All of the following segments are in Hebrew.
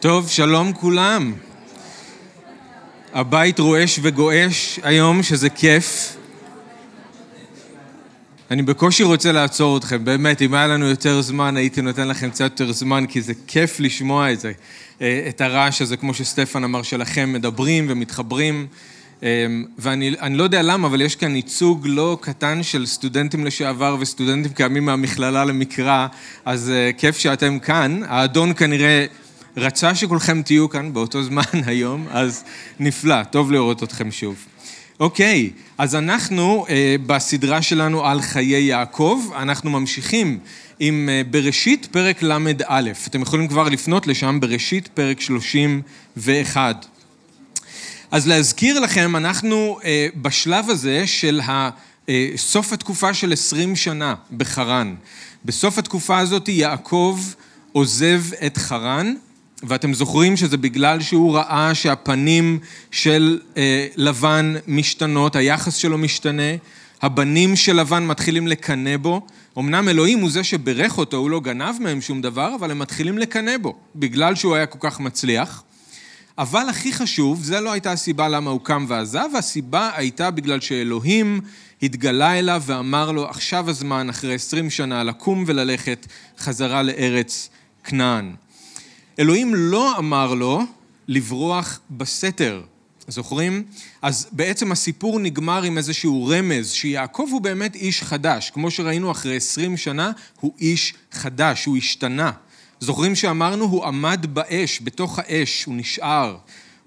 טוב, שלום כולם. הבית רועש וגועש היום, שזה כיף. אני בקושי רוצה לעצור אתכם, באמת, אם היה לנו יותר זמן, הייתי נותן לכם קצת יותר זמן, כי זה כיף לשמוע את זה, אה, את הרעש הזה, כמו שסטפן אמר, שלכם מדברים ומתחברים. אה, ואני לא יודע למה, אבל יש כאן ייצוג לא קטן של סטודנטים לשעבר וסטודנטים קיימים מהמכללה למקרא, אז אה, כיף שאתם כאן. האדון כנראה רצה שכולכם תהיו כאן באותו זמן היום, אז נפלא, טוב לראות אתכם שוב. אוקיי, אז אנחנו אה, בסדרה שלנו על חיי יעקב, אנחנו ממשיכים עם אה, בראשית פרק ל"א. אתם יכולים כבר לפנות לשם, בראשית פרק 31. אז להזכיר לכם, אנחנו אה, בשלב הזה של ה, אה, סוף התקופה של 20 שנה בחרן. בסוף התקופה הזאת יעקב עוזב את חרן, ואתם זוכרים שזה בגלל שהוא ראה שהפנים של אה, לבן משתנות, היחס שלו משתנה, הבנים של לבן מתחילים לקנא בו. אמנם אלוהים הוא זה שברך אותו, הוא לא גנב מהם שום דבר, אבל הם מתחילים לקנא בו, בגלל שהוא היה כל כך מצליח. אבל הכי חשוב, זה לא הייתה הסיבה למה הוא קם ועזב, הסיבה הייתה בגלל שאלוהים התגלה אליו ואמר לו, עכשיו הזמן, אחרי עשרים שנה, לקום וללכת חזרה לארץ כנען. אלוהים לא אמר לו לברוח בסתר, זוכרים? אז בעצם הסיפור נגמר עם איזשהו רמז, שיעקב הוא באמת איש חדש. כמו שראינו אחרי עשרים שנה, הוא איש חדש, הוא השתנה. זוכרים שאמרנו, הוא עמד באש, בתוך האש, הוא נשאר.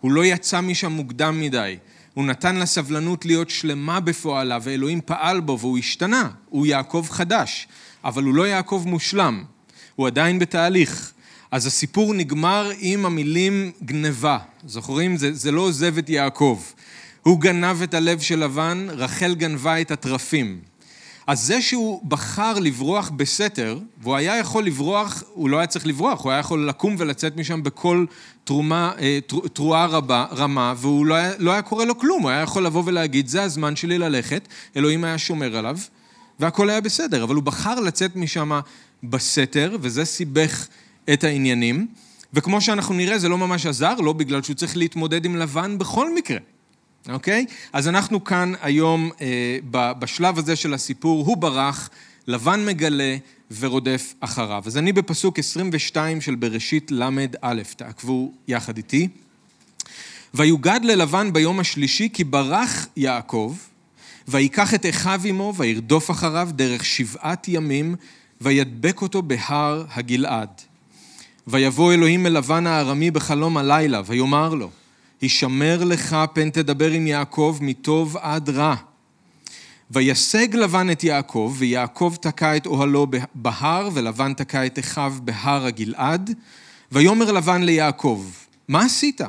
הוא לא יצא משם מוקדם מדי. הוא נתן לסבלנות להיות שלמה בפועלה, ואלוהים פעל בו והוא השתנה. הוא יעקב חדש, אבל הוא לא יעקב מושלם. הוא עדיין בתהליך. אז הסיפור נגמר עם המילים גנבה. זוכרים? זה, זה לא עוזב את יעקב. הוא גנב את הלב של לבן, רחל גנבה את התרפים. אז זה שהוא בחר לברוח בסתר, והוא היה יכול לברוח, הוא לא היה צריך לברוח, הוא היה יכול לקום ולצאת משם בכל תרומה, אה, תרועה רבה, רמה, והוא לא היה, לא היה קורה לו כלום, הוא היה יכול לבוא ולהגיד, זה הזמן שלי ללכת, אלוהים היה שומר עליו, והכל היה בסדר, אבל הוא בחר לצאת משם בסתר, וזה סיבך את העניינים, וכמו שאנחנו נראה, זה לא ממש עזר לו, בגלל שהוא צריך להתמודד עם לבן בכל מקרה, אוקיי? אז אנחנו כאן היום, אה, בשלב הזה של הסיפור, הוא ברח, לבן מגלה ורודף אחריו. אז אני בפסוק 22 של בראשית ל"א, תעקבו יחד איתי. ויוגד ללבן ביום השלישי כי ברח יעקב, ויקח את אחיו עמו, וירדוף אחריו דרך שבעת ימים, וידבק אותו בהר הגלעד. ויבוא אלוהים אל לבן הארמי בחלום הלילה, ויאמר לו, הישמר לך פן תדבר עם יעקב מטוב עד רע. ויסג לבן את יעקב, ויעקב תקע את אוהלו בהר, ולבן תקע את אחיו בהר הגלעד. ויאמר לבן ליעקב, מה עשית?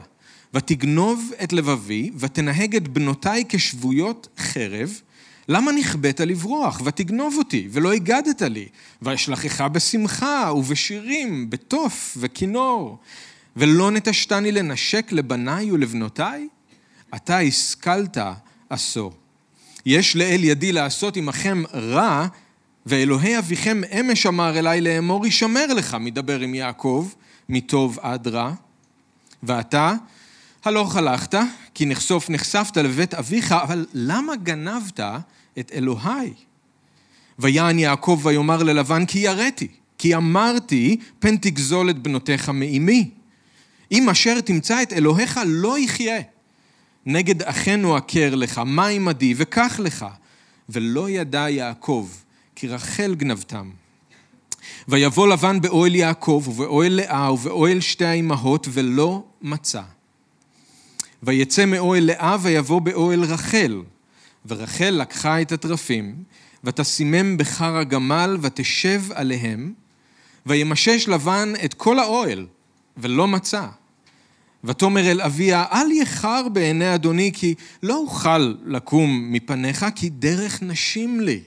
ותגנוב את לבבי, ותנהג את בנותיי כשבויות חרב, למה נכבאת לברוח ותגנוב אותי ולא הגדת לי? ואשלחך בשמחה ובשירים, בתוף וכינור, ולא נטשתני לנשק לבניי ולבנותיי? אתה השכלת עשו. יש לאל ידי לעשות עמכם רע, ואלוהי אביכם אמש אמר אליי לאמור, ישמר לך, מדבר עם יעקב, מטוב עד רע. ואתה, הלוך הלכת, כי נחשוף נחשפת לבית אביך, אבל למה גנבת את אלוהי? ויען יעקב ויאמר ללבן כי יראתי, כי אמרתי פן תגזול את בנותיך מאימי. אם אשר תמצא את אלוהיך לא יחיה. נגד אחינו עקר לך, מה עמדי וקח לך. ולא ידע יעקב, כי רחל גנבתם. ויבוא לבן באוהל יעקב ובאוהל לאה ובאוהל שתי האמהות ולא מצא. ויצא מאוהל לאה ויבוא באוהל רחל. ורחל לקחה את התרפים, ותשימם בחר הגמל, ותשב עליהם, וימשש לבן את כל האוהל, ולא מצא. ותאמר אל אביה, אל יחר בעיני אדוני, כי לא אוכל לקום מפניך, כי דרך נשים לי.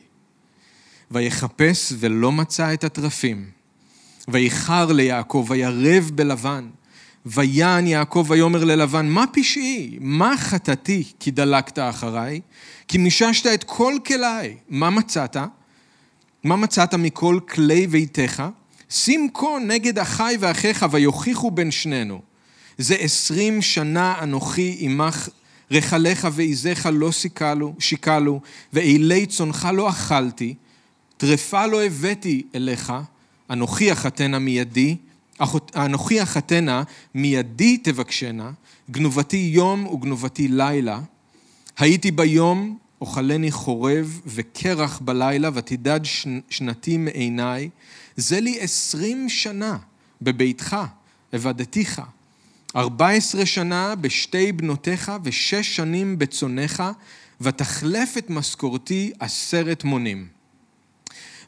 ויחפש ולא מצא את התרפים. ויחר ליעקב, וירב בלבן. ויען יעקב ויאמר ללבן, מה פשעי? מה חטאתי כי דלקת אחריי? כי מיששת את כל כליי. מה מצאת? מה מצאת מכל כלי ביתך? שים כה נגד אחי ואחיך ויוכיחו בין שנינו. זה עשרים שנה אנוכי עמך רחליך ועזיך לא שיקלו, שיקלו, ואילי צונך לא אכלתי, טרפה לא הבאתי אליך, אנוכי אחתנה מידי, אנוכי אחתנה מידי תבקשנה, גנובתי יום וגנובתי לילה. הייתי ביום, אוכלני חורב וקרח בלילה, ותדד שנתי מעיניי. זה לי עשרים שנה בביתך, עבדתיך. ארבע עשרה שנה בשתי בנותיך ושש שנים בצונך, ותחלף את משכורתי עשרת מונים.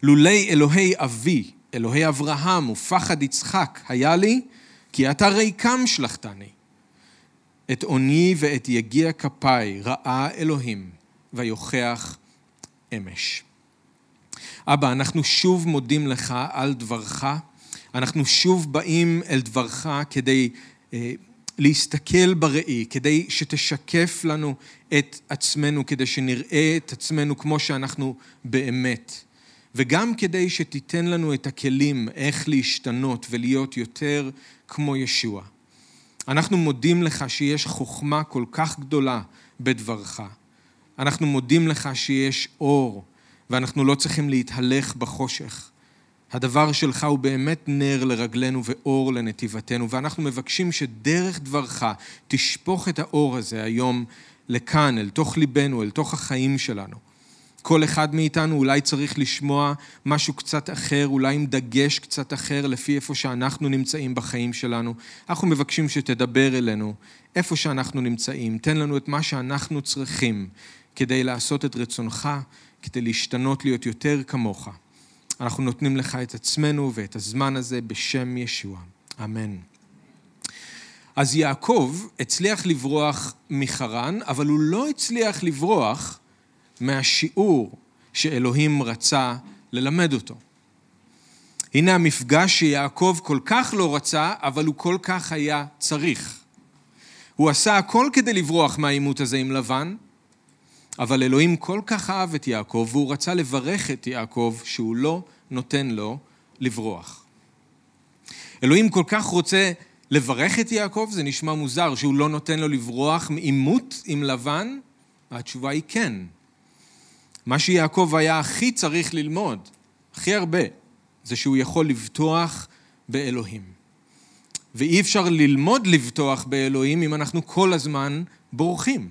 לולי אלוהי אבי, אלוהי אברהם ופחד יצחק היה לי, כי אתה ריקם שלחתני. את עוני ואת יגיע כפיי ראה אלוהים, ויוכח אמש. אבא, אנחנו שוב מודים לך על דברך, אנחנו שוב באים אל דברך כדי אה, להסתכל בראי, כדי שתשקף לנו את עצמנו, כדי שנראה את עצמנו כמו שאנחנו באמת. וגם כדי שתיתן לנו את הכלים איך להשתנות ולהיות יותר כמו ישוע. אנחנו מודים לך שיש חוכמה כל כך גדולה בדברך. אנחנו מודים לך שיש אור, ואנחנו לא צריכים להתהלך בחושך. הדבר שלך הוא באמת נר לרגלינו ואור לנתיבתנו, ואנחנו מבקשים שדרך דברך תשפוך את האור הזה היום לכאן, אל תוך ליבנו, אל תוך החיים שלנו. כל אחד מאיתנו אולי צריך לשמוע משהו קצת אחר, אולי עם דגש קצת אחר, לפי איפה שאנחנו נמצאים בחיים שלנו. אנחנו מבקשים שתדבר אלינו איפה שאנחנו נמצאים. תן לנו את מה שאנחנו צריכים כדי לעשות את רצונך, כדי להשתנות, להיות יותר כמוך. אנחנו נותנים לך את עצמנו ואת הזמן הזה בשם ישוע. אמן. אז יעקב הצליח לברוח מחרן, אבל הוא לא הצליח לברוח מהשיעור שאלוהים רצה ללמד אותו. הנה המפגש שיעקב כל כך לא רצה, אבל הוא כל כך היה צריך. הוא עשה הכל כדי לברוח מהעימות הזה עם לבן, אבל אלוהים כל כך אהב את יעקב, והוא רצה לברך את יעקב שהוא לא נותן לו לברוח. אלוהים כל כך רוצה לברך את יעקב, זה נשמע מוזר שהוא לא נותן לו לברוח מעימות עם לבן? התשובה היא כן. מה שיעקב היה הכי צריך ללמוד, הכי הרבה, זה שהוא יכול לבטוח באלוהים. ואי אפשר ללמוד לבטוח באלוהים אם אנחנו כל הזמן בורחים.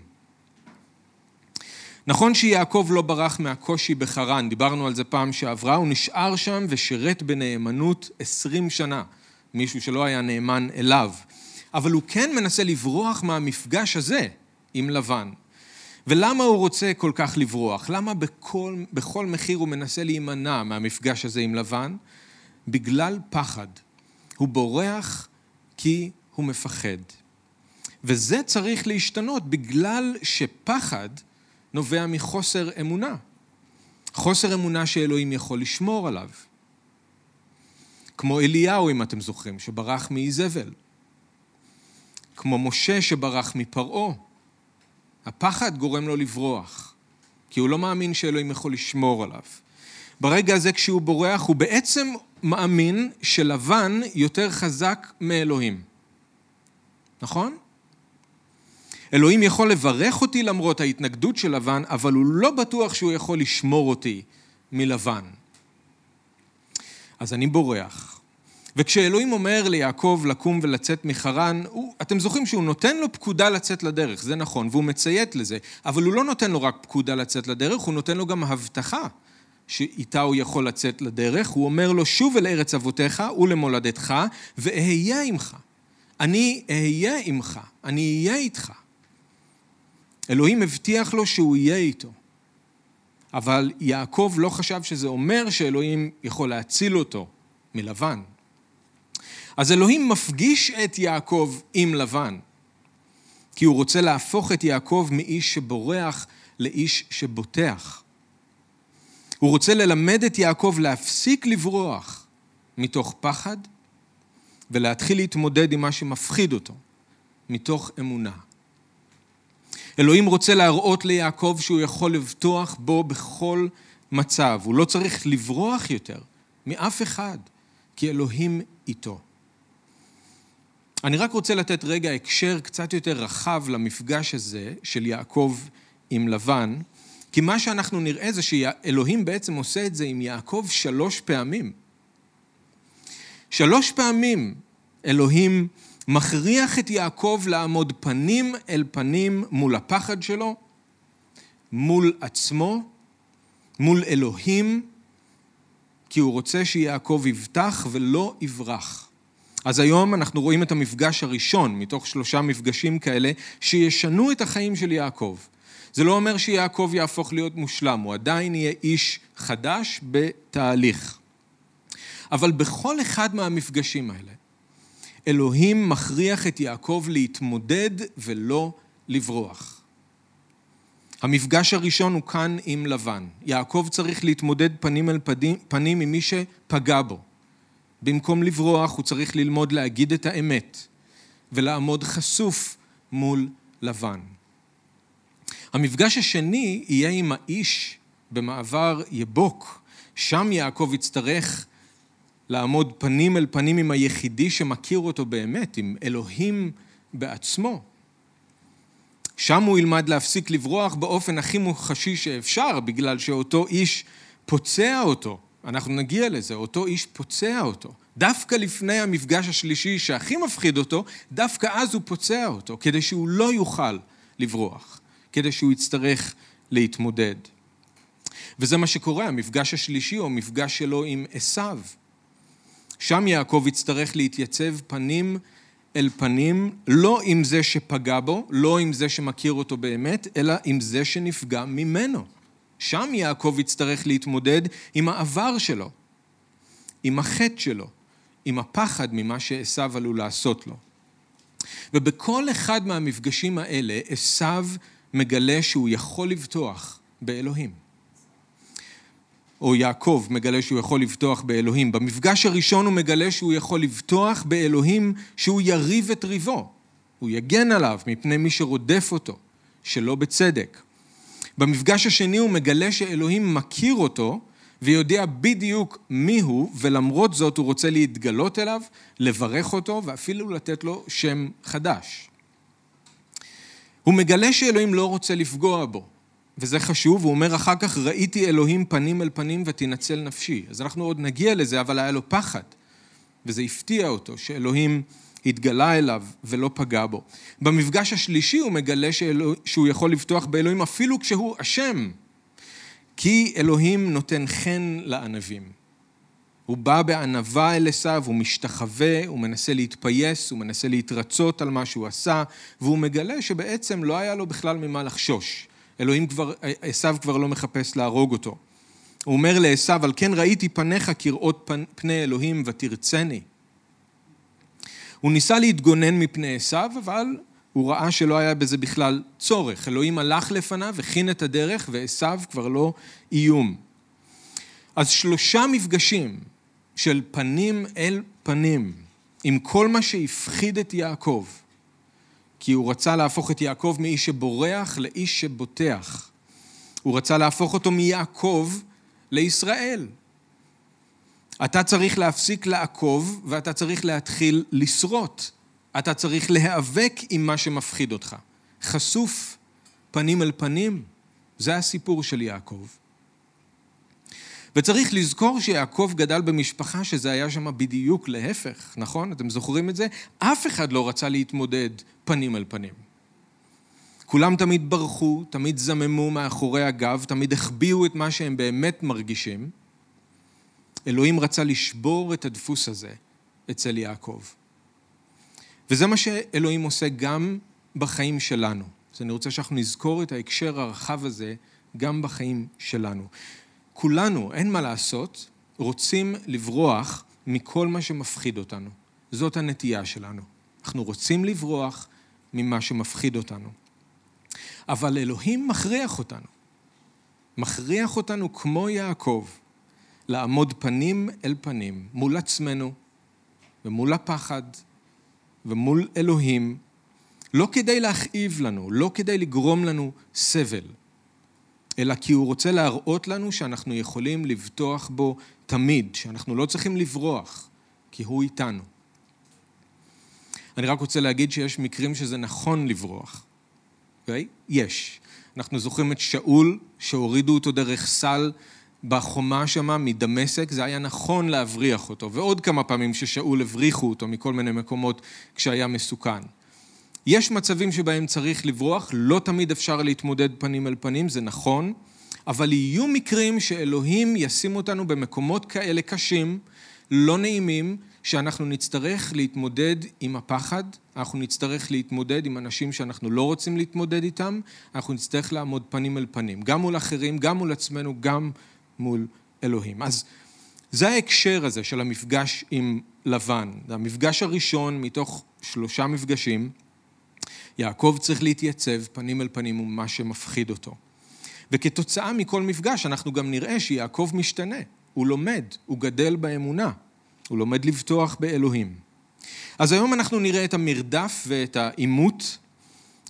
נכון שיעקב לא ברח מהקושי בחרן, דיברנו על זה פעם שעברה, הוא נשאר שם ושירת בנאמנות עשרים שנה, מישהו שלא היה נאמן אליו. אבל הוא כן מנסה לברוח מהמפגש הזה עם לבן. ולמה הוא רוצה כל כך לברוח? למה בכל, בכל מחיר הוא מנסה להימנע מהמפגש הזה עם לבן? בגלל פחד. הוא בורח כי הוא מפחד. וזה צריך להשתנות בגלל שפחד נובע מחוסר אמונה. חוסר אמונה שאלוהים יכול לשמור עליו. כמו אליהו, אם אתם זוכרים, שברח מאיזבל. כמו משה שברח מפרעה. הפחד גורם לו לברוח, כי הוא לא מאמין שאלוהים יכול לשמור עליו. ברגע הזה כשהוא בורח, הוא בעצם מאמין שלבן יותר חזק מאלוהים. נכון? אלוהים יכול לברך אותי למרות ההתנגדות של לבן, אבל הוא לא בטוח שהוא יכול לשמור אותי מלבן. אז אני בורח. וכשאלוהים אומר ליעקב לקום ולצאת מחרן, הוא, אתם זוכרים שהוא נותן לו פקודה לצאת לדרך, זה נכון, והוא מציית לזה, אבל הוא לא נותן לו רק פקודה לצאת לדרך, הוא נותן לו גם הבטחה שאיתה הוא יכול לצאת לדרך. הוא אומר לו, שוב אל ארץ אבותיך ולמולדתך, ואהיה עמך. אני אהיה עמך, אני אהיה איתך. אלוהים הבטיח לו שהוא יהיה איתו. אבל יעקב לא חשב שזה אומר שאלוהים יכול להציל אותו מלבן. אז אלוהים מפגיש את יעקב עם לבן, כי הוא רוצה להפוך את יעקב מאיש שבורח לאיש שבוטח. הוא רוצה ללמד את יעקב להפסיק לברוח מתוך פחד ולהתחיל להתמודד עם מה שמפחיד אותו, מתוך אמונה. אלוהים רוצה להראות ליעקב שהוא יכול לבטוח בו בכל מצב. הוא לא צריך לברוח יותר מאף אחד, כי אלוהים איתו. אני רק רוצה לתת רגע הקשר קצת יותר רחב למפגש הזה של יעקב עם לבן, כי מה שאנחנו נראה זה שאלוהים בעצם עושה את זה עם יעקב שלוש פעמים. שלוש פעמים אלוהים מכריח את יעקב לעמוד פנים אל פנים מול הפחד שלו, מול עצמו, מול אלוהים, כי הוא רוצה שיעקב יבטח ולא יברח. אז היום אנחנו רואים את המפגש הראשון מתוך שלושה מפגשים כאלה שישנו את החיים של יעקב. זה לא אומר שיעקב יהפוך להיות מושלם, הוא עדיין יהיה איש חדש בתהליך. אבל בכל אחד מהמפגשים האלה, אלוהים מכריח את יעקב להתמודד ולא לברוח. המפגש הראשון הוא כאן עם לבן. יעקב צריך להתמודד פנים אל פנים, פנים עם מי שפגע בו. במקום לברוח, הוא צריך ללמוד להגיד את האמת ולעמוד חשוף מול לבן. המפגש השני יהיה עם האיש במעבר יבוק. שם יעקב יצטרך לעמוד פנים אל פנים עם היחידי שמכיר אותו באמת, עם אלוהים בעצמו. שם הוא ילמד להפסיק לברוח באופן הכי מוחשי שאפשר, בגלל שאותו איש פוצע אותו. אנחנו נגיע לזה, אותו איש פוצע אותו. דווקא לפני המפגש השלישי שהכי מפחיד אותו, דווקא אז הוא פוצע אותו, כדי שהוא לא יוכל לברוח, כדי שהוא יצטרך להתמודד. וזה מה שקורה, המפגש השלישי הוא המפגש שלו עם עשיו. שם יעקב יצטרך להתייצב פנים אל פנים, לא עם זה שפגע בו, לא עם זה שמכיר אותו באמת, אלא עם זה שנפגע ממנו. שם יעקב יצטרך להתמודד עם העבר שלו, עם החטא שלו, עם הפחד ממה שעשו עלול לעשות לו. ובכל אחד מהמפגשים האלה עשו מגלה שהוא יכול לבטוח באלוהים. או יעקב מגלה שהוא יכול לבטוח באלוהים. במפגש הראשון הוא מגלה שהוא יכול לבטוח באלוהים שהוא יריב את ריבו. הוא יגן עליו מפני מי שרודף אותו, שלא בצדק. במפגש השני הוא מגלה שאלוהים מכיר אותו ויודע בדיוק מי הוא, ולמרות זאת הוא רוצה להתגלות אליו, לברך אותו ואפילו לתת לו שם חדש. הוא מגלה שאלוהים לא רוצה לפגוע בו, וזה חשוב, הוא אומר אחר כך, ראיתי אלוהים פנים אל פנים ותנצל נפשי. אז אנחנו עוד נגיע לזה, אבל היה לו פחד, וזה הפתיע אותו, שאלוהים התגלה אליו ולא פגע בו. במפגש השלישי הוא מגלה שאלוה, שהוא יכול לבטוח באלוהים אפילו כשהוא אשם, כי אלוהים נותן חן לענבים. הוא בא בענווה אל עשיו, הוא משתחווה, הוא מנסה להתפייס, הוא מנסה להתרצות על מה שהוא עשה, והוא מגלה שבעצם לא היה לו בכלל ממה לחשוש. אלוהים כבר, עשיו כבר לא מחפש להרוג אותו. הוא אומר לעשיו, על כן ראיתי פניך כראות פני אלוהים ותרצני. הוא ניסה להתגונן מפני עשיו, אבל הוא ראה שלא היה בזה בכלל צורך. אלוהים הלך לפניו, הכין את הדרך, ועשיו כבר לא איום. אז שלושה מפגשים של פנים אל פנים, עם כל מה שהפחיד את יעקב, כי הוא רצה להפוך את יעקב מאיש שבורח לאיש שבוטח. הוא רצה להפוך אותו מיעקב לישראל. אתה צריך להפסיק לעקוב ואתה צריך להתחיל לשרוט. אתה צריך להיאבק עם מה שמפחיד אותך. חשוף פנים אל פנים, זה הסיפור של יעקב. וצריך לזכור שיעקב גדל במשפחה שזה היה שם בדיוק להפך, נכון? אתם זוכרים את זה? אף אחד לא רצה להתמודד פנים אל פנים. כולם תמיד ברחו, תמיד זממו מאחורי הגב, תמיד החביאו את מה שהם באמת מרגישים. אלוהים רצה לשבור את הדפוס הזה אצל יעקב. וזה מה שאלוהים עושה גם בחיים שלנו. אז אני רוצה שאנחנו נזכור את ההקשר הרחב הזה גם בחיים שלנו. כולנו, אין מה לעשות, רוצים לברוח מכל מה שמפחיד אותנו. זאת הנטייה שלנו. אנחנו רוצים לברוח ממה שמפחיד אותנו. אבל אלוהים מכריח אותנו. מכריח אותנו כמו יעקב, לעמוד פנים אל פנים מול עצמנו ומול הפחד ומול אלוהים, לא כדי להכאיב לנו, לא כדי לגרום לנו סבל, אלא כי הוא רוצה להראות לנו שאנחנו יכולים לבטוח בו תמיד, שאנחנו לא צריכים לברוח, כי הוא איתנו. אני רק רוצה להגיד שיש מקרים שזה נכון לברוח. Okay? אוקיי? יש. אנחנו זוכרים את שאול, שהורידו אותו דרך סל בחומה שמה מדמשק, זה היה נכון להבריח אותו, ועוד כמה פעמים ששאול הבריחו אותו מכל מיני מקומות כשהיה מסוכן. יש מצבים שבהם צריך לברוח, לא תמיד אפשר להתמודד פנים אל פנים, זה נכון, אבל יהיו מקרים שאלוהים ישים אותנו במקומות כאלה קשים, לא נעימים, שאנחנו נצטרך להתמודד עם הפחד, אנחנו נצטרך להתמודד עם אנשים שאנחנו לא רוצים להתמודד איתם, אנחנו נצטרך לעמוד פנים אל פנים, גם מול אחרים, גם מול עצמנו, גם מול אלוהים. אז זה ההקשר הזה של המפגש עם לבן. זה המפגש הראשון מתוך שלושה מפגשים. יעקב צריך להתייצב פנים אל פנים עם שמפחיד אותו. וכתוצאה מכל מפגש אנחנו גם נראה שיעקב משתנה, הוא לומד, הוא גדל באמונה, הוא לומד לבטוח באלוהים. אז היום אנחנו נראה את המרדף ואת העימות.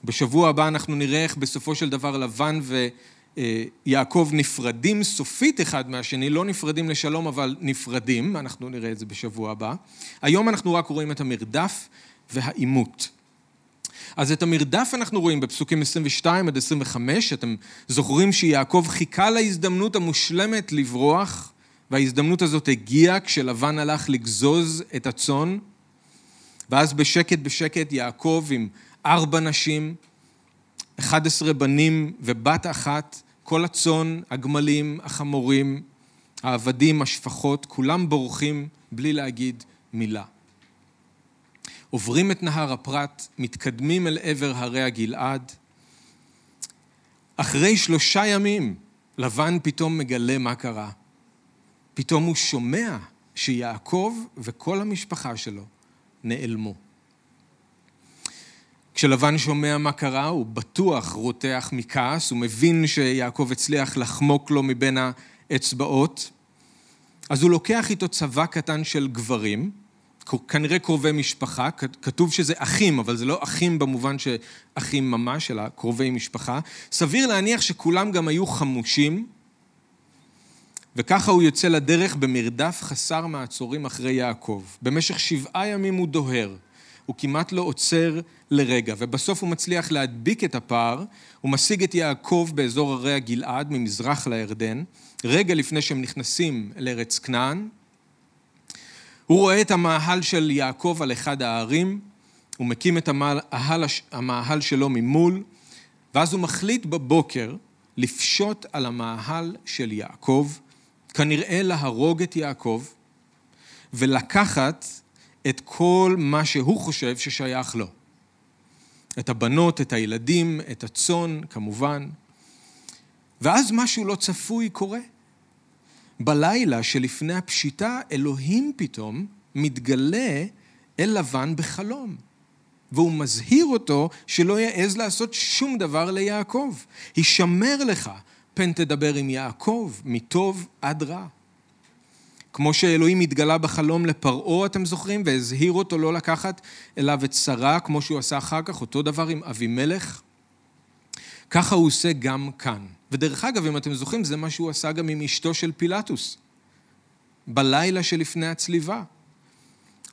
בשבוע הבא אנחנו נראה איך בסופו של דבר לבן ויעקב נפרדים סופית אחד מהשני, לא נפרדים לשלום אבל נפרדים, אנחנו נראה את זה בשבוע הבא. היום אנחנו רק רואים את המרדף והעימות. אז את המרדף אנחנו רואים בפסוקים 22 עד 25, אתם זוכרים שיעקב חיכה להזדמנות המושלמת לברוח, וההזדמנות הזאת הגיעה כשלבן הלך לגזוז את הצאן, ואז בשקט בשקט יעקב עם ארבע נשים, 11 בנים ובת אחת, כל הצאן, הגמלים, החמורים, העבדים, השפחות, כולם בורחים בלי להגיד מילה. עוברים את נהר הפרת, מתקדמים אל עבר הרי הגלעד. אחרי שלושה ימים, לבן פתאום מגלה מה קרה. פתאום הוא שומע שיעקב וכל המשפחה שלו נעלמו. כשלבן שומע מה קרה, הוא בטוח רותח מכעס, הוא מבין שיעקב הצליח לחמוק לו מבין האצבעות, אז הוא לוקח איתו צבא קטן של גברים, כנראה קרובי משפחה, כתוב שזה אחים, אבל זה לא אחים במובן שאחים ממש, אלא קרובי משפחה. סביר להניח שכולם גם היו חמושים, וככה הוא יוצא לדרך במרדף חסר מעצורים אחרי יעקב. במשך שבעה ימים הוא דוהר, הוא כמעט לא עוצר לרגע, ובסוף הוא מצליח להדביק את הפער, הוא משיג את יעקב באזור הרי הגלעד ממזרח לירדן, רגע לפני שהם נכנסים לארץ כנען, הוא רואה את המאהל של יעקב על אחד ההרים, הוא מקים את המאהל, המאהל שלו ממול, ואז הוא מחליט בבוקר לפשוט על המאהל של יעקב, כנראה להרוג את יעקב, ולקחת את כל מה שהוא חושב ששייך לו. את הבנות, את הילדים, את הצאן, כמובן. ואז משהו לא צפוי קורה. בלילה שלפני הפשיטה, אלוהים פתאום מתגלה אל לבן בחלום. והוא מזהיר אותו שלא יעז לעשות שום דבר ליעקב. הישמר לך, פן תדבר עם יעקב, מטוב עד רע. כמו שאלוהים התגלה בחלום לפרעה, אתם זוכרים? והזהיר אותו לא לקחת אליו את שרה, כמו שהוא עשה אחר כך, אותו דבר עם אבימלך. ככה הוא עושה גם כאן. ודרך אגב, אם אתם זוכרים, זה מה שהוא עשה גם עם אשתו של פילטוס, בלילה שלפני הצליבה.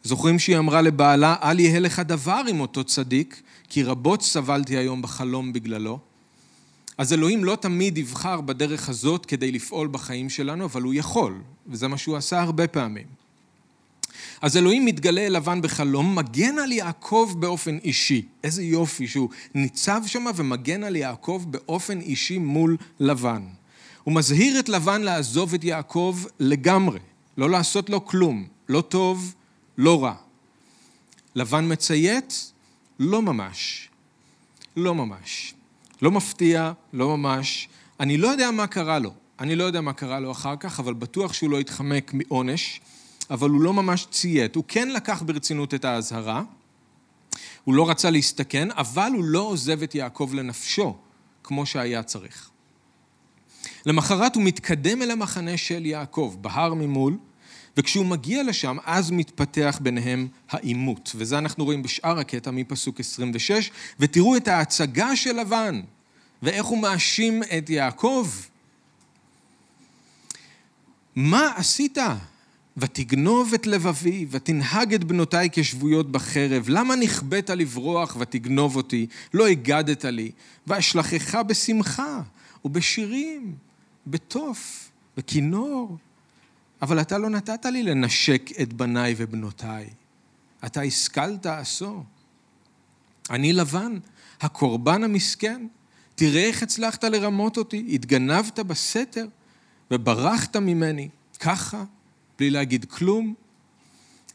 זוכרים שהיא אמרה לבעלה, אל יהיה לך דבר עם אותו צדיק, כי רבות סבלתי היום בחלום בגללו. אז אלוהים לא תמיד יבחר בדרך הזאת כדי לפעול בחיים שלנו, אבל הוא יכול, וזה מה שהוא עשה הרבה פעמים. אז אלוהים מתגלה אל לבן בחלום, מגן על יעקב באופן אישי. איזה יופי שהוא ניצב שם ומגן על יעקב באופן אישי מול לבן. הוא מזהיר את לבן לעזוב את יעקב לגמרי, לא לעשות לו כלום, לא טוב, לא רע. לבן מציית? לא ממש. לא ממש. לא מפתיע, לא ממש. אני לא יודע מה קרה לו. אני לא יודע מה קרה לו אחר כך, אבל בטוח שהוא לא התחמק מעונש. אבל הוא לא ממש ציית. הוא כן לקח ברצינות את האזהרה, הוא לא רצה להסתכן, אבל הוא לא עוזב את יעקב לנפשו, כמו שהיה צריך. למחרת הוא מתקדם אל המחנה של יעקב, בהר ממול, וכשהוא מגיע לשם, אז מתפתח ביניהם העימות. וזה אנחנו רואים בשאר הקטע מפסוק 26, ותראו את ההצגה של לבן, ואיך הוא מאשים את יעקב. מה עשית? ותגנוב את לבבי, ותנהג את בנותיי כשבויות בחרב. למה נכבאת לברוח ותגנוב אותי? לא הגדת לי. ואשלחך בשמחה, ובשירים, בתוף, בכינור. אבל אתה לא נתת לי לנשק את בניי ובנותיי. אתה השכלת עשו. אני לבן, הקורבן המסכן. תראה איך הצלחת לרמות אותי, התגנבת בסתר וברחת ממני. ככה בלי להגיד כלום.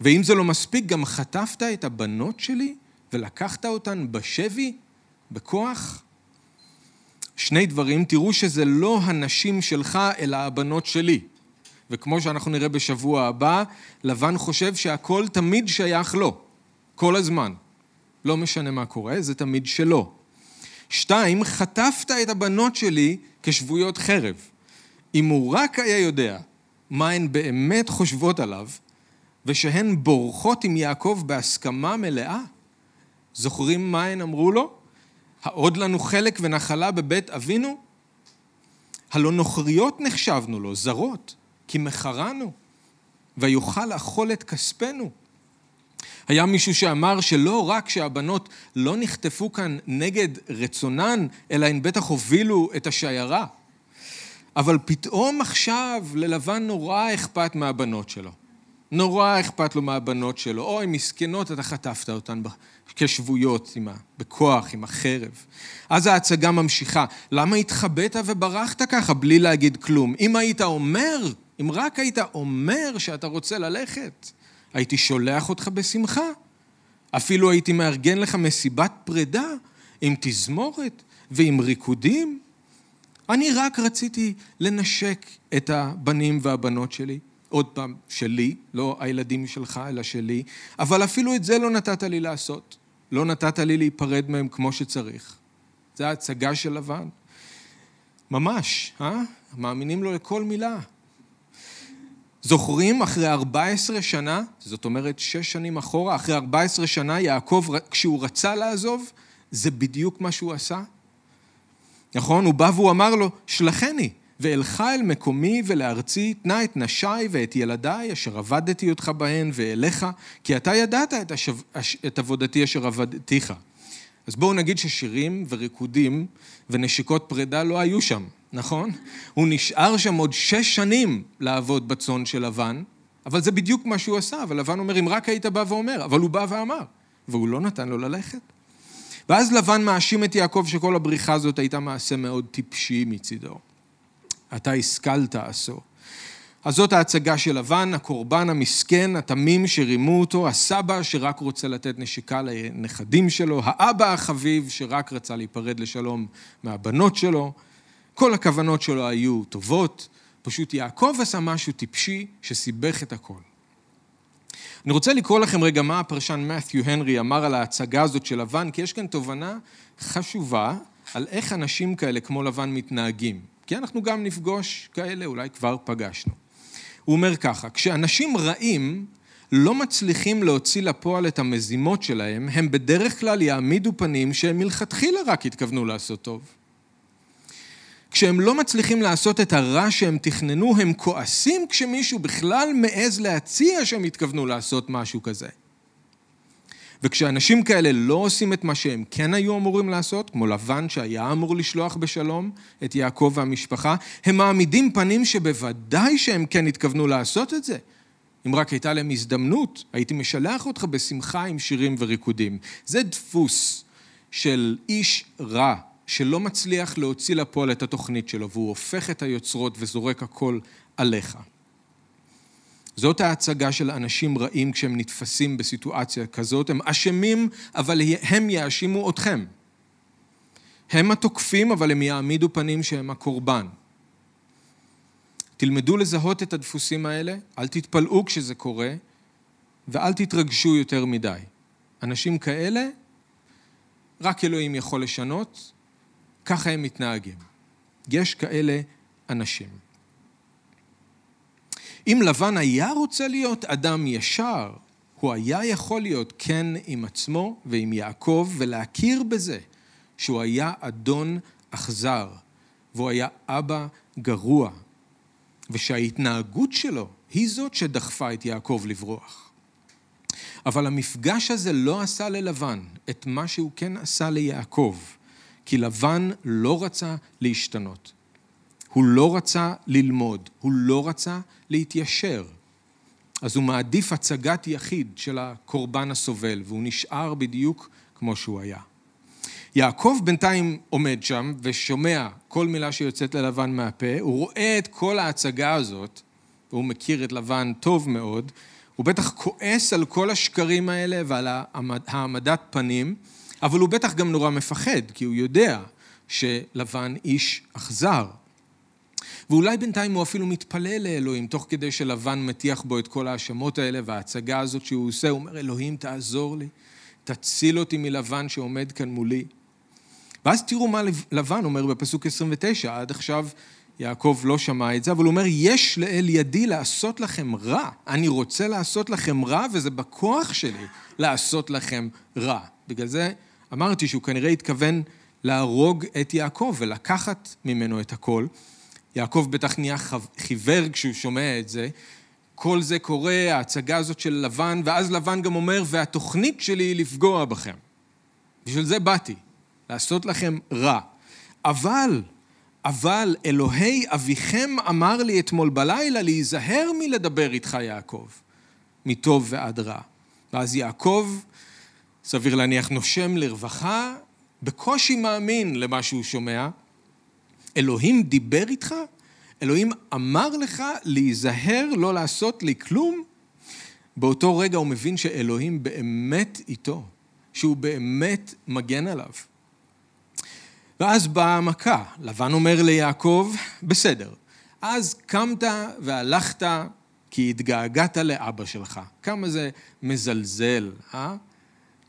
ואם זה לא מספיק, גם חטפת את הבנות שלי ולקחת אותן בשבי, בכוח. שני דברים, תראו שזה לא הנשים שלך, אלא הבנות שלי. וכמו שאנחנו נראה בשבוע הבא, לבן חושב שהכל תמיד שייך לו, כל הזמן. לא משנה מה קורה, זה תמיד שלו. שתיים, חטפת את הבנות שלי כשבויות חרב. אם הוא רק היה יודע מה הן באמת חושבות עליו, ושהן בורחות עם יעקב בהסכמה מלאה. זוכרים מה הן אמרו לו? העוד לנו חלק ונחלה בבית אבינו? הלא נוכריות נחשבנו לו, זרות, כי מכרנו, ויוכל אכול את כספנו. היה מישהו שאמר שלא רק שהבנות לא נחטפו כאן נגד רצונן, אלא הן בטח הובילו את השיירה. אבל פתאום עכשיו ללבן נורא אכפת מהבנות שלו. נורא אכפת לו מהבנות שלו. אוי, מסכנות, אתה חטפת אותן כשבויות, עם ה... בכוח, עם החרב. אז ההצגה ממשיכה. למה התחבאת וברחת ככה בלי להגיד כלום? אם היית אומר, אם רק היית אומר שאתה רוצה ללכת, הייתי שולח אותך בשמחה. אפילו הייתי מארגן לך מסיבת פרידה עם תזמורת ועם ריקודים. אני רק רציתי לנשק את הבנים והבנות שלי. עוד פעם, שלי, לא הילדים שלך, אלא שלי, אבל אפילו את זה לא נתת לי לעשות. לא נתת לי להיפרד מהם כמו שצריך. זו ההצגה של לבן. ממש, אה? מאמינים לו לכל מילה. זוכרים אחרי 14 שנה, זאת אומרת שש שנים אחורה, אחרי 14 שנה, יעקב, כשהוא רצה לעזוב, זה בדיוק מה שהוא עשה. נכון? הוא בא והוא אמר לו, שלחני, ואלך אל מקומי ולארצי, תנה את נשיי ואת ילדיי, אשר עבדתי אותך בהן, ואליך, כי אתה ידעת את, השב... את עבודתי אשר עבדתיך. אז בואו נגיד ששירים וריקודים ונשיקות פרידה לא היו שם, נכון? הוא נשאר שם עוד שש שנים לעבוד בצאן של לבן, אבל זה בדיוק מה שהוא עשה, אבל לבן אומר, אם רק היית בא ואומר, אבל הוא בא ואמר, והוא לא נתן לו ללכת. ואז לבן מאשים את יעקב שכל הבריחה הזאת הייתה מעשה מאוד טיפשי מצידו. אתה השכלת עשו. אז זאת ההצגה של לבן, הקורבן המסכן, התמים שרימו אותו, הסבא שרק רוצה לתת נשיקה לנכדים שלו, האבא החביב שרק רצה להיפרד לשלום מהבנות שלו. כל הכוונות שלו היו טובות, פשוט יעקב עשה משהו טיפשי שסיבך את הכל. אני רוצה לקרוא לכם רגע מה הפרשן מת'יו הנרי אמר על ההצגה הזאת של לבן, כי יש כאן תובנה חשובה על איך אנשים כאלה כמו לבן מתנהגים. כי אנחנו גם נפגוש כאלה, אולי כבר פגשנו. הוא אומר ככה, כשאנשים רעים לא מצליחים להוציא לפועל את המזימות שלהם, הם בדרך כלל יעמידו פנים שהם מלכתחילה רק התכוונו לעשות טוב. כשהם לא מצליחים לעשות את הרע שהם תכננו, הם כועסים כשמישהו בכלל מעז להציע שהם התכוונו לעשות משהו כזה. וכשאנשים כאלה לא עושים את מה שהם כן היו אמורים לעשות, כמו לבן שהיה אמור לשלוח בשלום את יעקב והמשפחה, הם מעמידים פנים שבוודאי שהם כן התכוונו לעשות את זה. אם רק הייתה להם הזדמנות, הייתי משלח אותך בשמחה עם שירים וריקודים. זה דפוס של איש רע, שלא מצליח להוציא לפועל את התוכנית שלו, והוא הופך את היוצרות וזורק הכל עליך. זאת ההצגה של אנשים רעים כשהם נתפסים בסיטואציה כזאת. הם אשמים, אבל הם יאשימו אתכם. הם התוקפים, אבל הם יעמידו פנים שהם הקורבן. תלמדו לזהות את הדפוסים האלה, אל תתפלאו כשזה קורה, ואל תתרגשו יותר מדי. אנשים כאלה, רק אלוהים יכול לשנות, ככה הם מתנהגים. יש כאלה אנשים. אם לבן היה רוצה להיות אדם ישר, הוא היה יכול להיות כן עם עצמו ועם יעקב ולהכיר בזה שהוא היה אדון אכזר והוא היה אבא גרוע ושההתנהגות שלו היא זאת שדחפה את יעקב לברוח. אבל המפגש הזה לא עשה ללבן את מה שהוא כן עשה ליעקב, כי לבן לא רצה להשתנות. הוא לא רצה ללמוד, הוא לא רצה להתיישר. אז הוא מעדיף הצגת יחיד של הקורבן הסובל, והוא נשאר בדיוק כמו שהוא היה. יעקב בינתיים עומד שם ושומע כל מילה שיוצאת ללבן מהפה, הוא רואה את כל ההצגה הזאת, והוא מכיר את לבן טוב מאוד, הוא בטח כועס על כל השקרים האלה ועל העמדת פנים, אבל הוא בטח גם נורא מפחד, כי הוא יודע שלבן איש אכזר. ואולי בינתיים הוא אפילו מתפלל לאלוהים, תוך כדי שלבן מטיח בו את כל ההאשמות האלה וההצגה הזאת שהוא עושה, הוא אומר, אלוהים תעזור לי, תציל אותי מלבן שעומד כאן מולי. ואז תראו מה לבן אומר בפסוק 29, עד עכשיו יעקב לא שמע את זה, אבל הוא אומר, יש לאל ידי לעשות לכם רע. אני רוצה לעשות לכם רע, וזה בכוח שלי לעשות לכם רע. בגלל זה אמרתי שהוא כנראה התכוון להרוג את יעקב ולקחת ממנו את הכל. יעקב בטח נהיה חיוור כשהוא שומע את זה. כל זה קורה, ההצגה הזאת של לבן, ואז לבן גם אומר, והתוכנית שלי היא לפגוע בכם. בשביל זה באתי, לעשות לכם רע. אבל, אבל אלוהי אביכם אמר לי אתמול בלילה להיזהר מלדבר איתך יעקב, מטוב ועד רע. ואז יעקב, סביר להניח, נושם לרווחה, בקושי מאמין למה שהוא שומע, אלוהים דיבר איתך? אלוהים אמר לך להיזהר, לא לעשות לי כלום? באותו רגע הוא מבין שאלוהים באמת איתו, שהוא באמת מגן עליו. ואז באה המכה, לבן אומר ליעקב, בסדר, אז קמת והלכת כי התגעגעת לאבא שלך. כמה זה מזלזל, אה?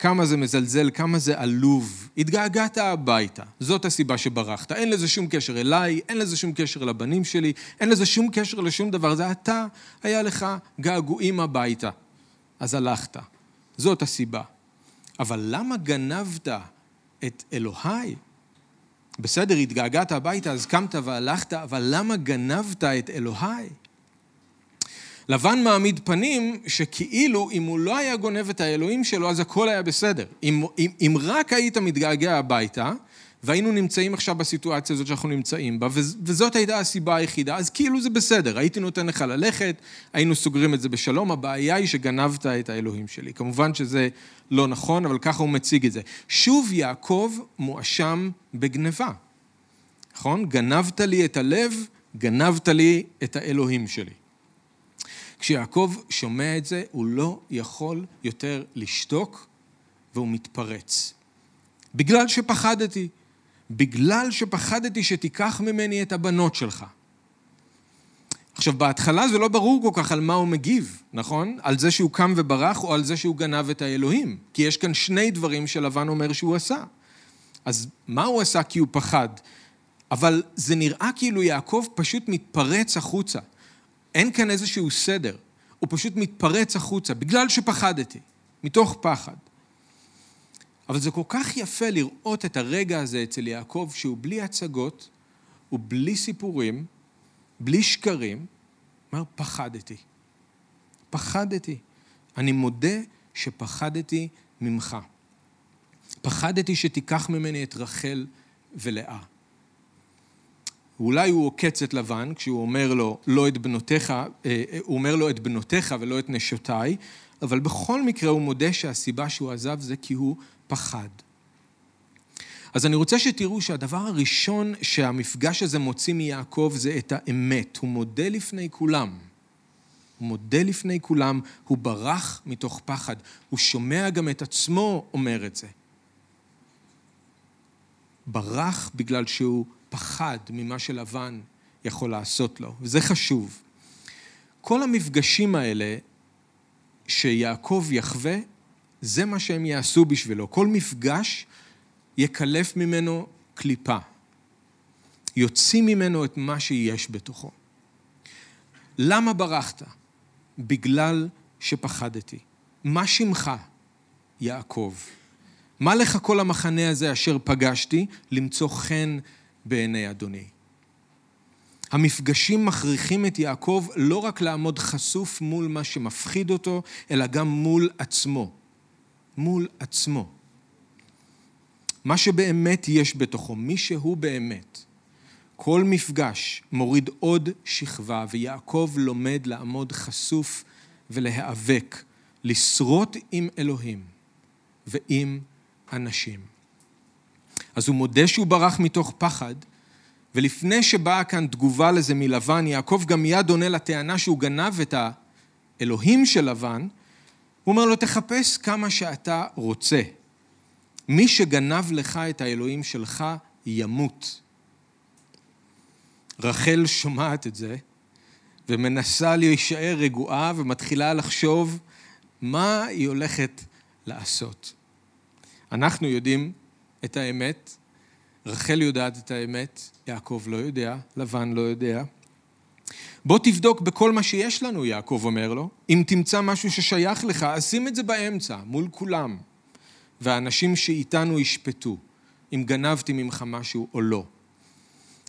כמה זה מזלזל, כמה זה עלוב. התגעגעת הביתה, זאת הסיבה שברחת. אין לזה שום קשר אליי, אין לזה שום קשר לבנים שלי, אין לזה שום קשר לשום דבר. זה אתה, היה לך געגועים הביתה. אז הלכת. זאת הסיבה. אבל למה גנבת את אלוהי? בסדר, התגעגעת הביתה, אז קמת והלכת, אבל למה גנבת את אלוהי? לבן מעמיד פנים שכאילו אם הוא לא היה גונב את האלוהים שלו, אז הכל היה בסדר. אם, אם, אם רק היית מתגעגע הביתה, והיינו נמצאים עכשיו בסיטואציה הזאת שאנחנו נמצאים בה, וזאת הייתה הסיבה היחידה, אז כאילו זה בסדר, הייתי נותן לך ללכת, היינו סוגרים את זה בשלום, הבעיה היא שגנבת את האלוהים שלי. כמובן שזה לא נכון, אבל ככה הוא מציג את זה. שוב יעקב מואשם בגניבה, נכון? גנבת לי את הלב, גנבת לי את האלוהים שלי. כשיעקב שומע את זה, הוא לא יכול יותר לשתוק והוא מתפרץ. בגלל שפחדתי. בגלל שפחדתי שתיקח ממני את הבנות שלך. עכשיו, בהתחלה זה לא ברור כל כך על מה הוא מגיב, נכון? על זה שהוא קם וברח או על זה שהוא גנב את האלוהים. כי יש כאן שני דברים שלבן אומר שהוא עשה. אז מה הוא עשה כי הוא פחד? אבל זה נראה כאילו יעקב פשוט מתפרץ החוצה. אין כאן איזשהו סדר. הוא פשוט מתפרץ החוצה, בגלל שפחדתי, מתוך פחד. אבל זה כל כך יפה לראות את הרגע הזה אצל יעקב, שהוא בלי הצגות, הוא בלי סיפורים, בלי שקרים, אומר, פחדתי. פחדתי. אני מודה שפחדתי ממך. פחדתי שתיקח ממני את רחל ולאה. ואולי הוא עוקץ את לבן כשהוא אומר לו, לא את בנותיך, אה, הוא אומר לו את בנותיך ולא את נשותיי, אבל בכל מקרה הוא מודה שהסיבה שהוא עזב זה כי הוא פחד. אז אני רוצה שתראו שהדבר הראשון שהמפגש הזה מוציא מיעקב זה את האמת. הוא מודה לפני כולם. הוא מודה לפני כולם, הוא ברח מתוך פחד. הוא שומע גם את עצמו אומר את זה. ברח בגלל שהוא פחד ממה שלבן יכול לעשות לו, וזה חשוב. כל המפגשים האלה שיעקב יחווה, זה מה שהם יעשו בשבילו. כל מפגש יקלף ממנו קליפה. יוציא ממנו את מה שיש בתוכו. למה ברחת? בגלל שפחדתי. מה שמך? יעקב. מה לך כל המחנה הזה אשר פגשתי? למצוא חן בעיני אדוני. המפגשים מכריחים את יעקב לא רק לעמוד חשוף מול מה שמפחיד אותו, אלא גם מול עצמו. מול עצמו. מה שבאמת יש בתוכו, מי שהוא באמת. כל מפגש מוריד עוד שכבה, ויעקב לומד לעמוד חשוף ולהיאבק, לשרוט עם אלוהים ועם אנשים. אז הוא מודה שהוא ברח מתוך פחד, ולפני שבאה כאן תגובה לזה מלבן, יעקב גם מיד עונה לטענה שהוא גנב את האלוהים של לבן, הוא אומר לו, תחפש כמה שאתה רוצה. מי שגנב לך את האלוהים שלך, ימות. רחל שומעת את זה, ומנסה להישאר רגועה, ומתחילה לחשוב מה היא הולכת לעשות. אנחנו יודעים את האמת, רחל יודעת את האמת, יעקב לא יודע, לבן לא יודע. בוא תבדוק בכל מה שיש לנו, יעקב אומר לו. אם תמצא משהו ששייך לך, אז שים את זה באמצע, מול כולם. והאנשים שאיתנו ישפטו, אם גנבתי ממך משהו או לא.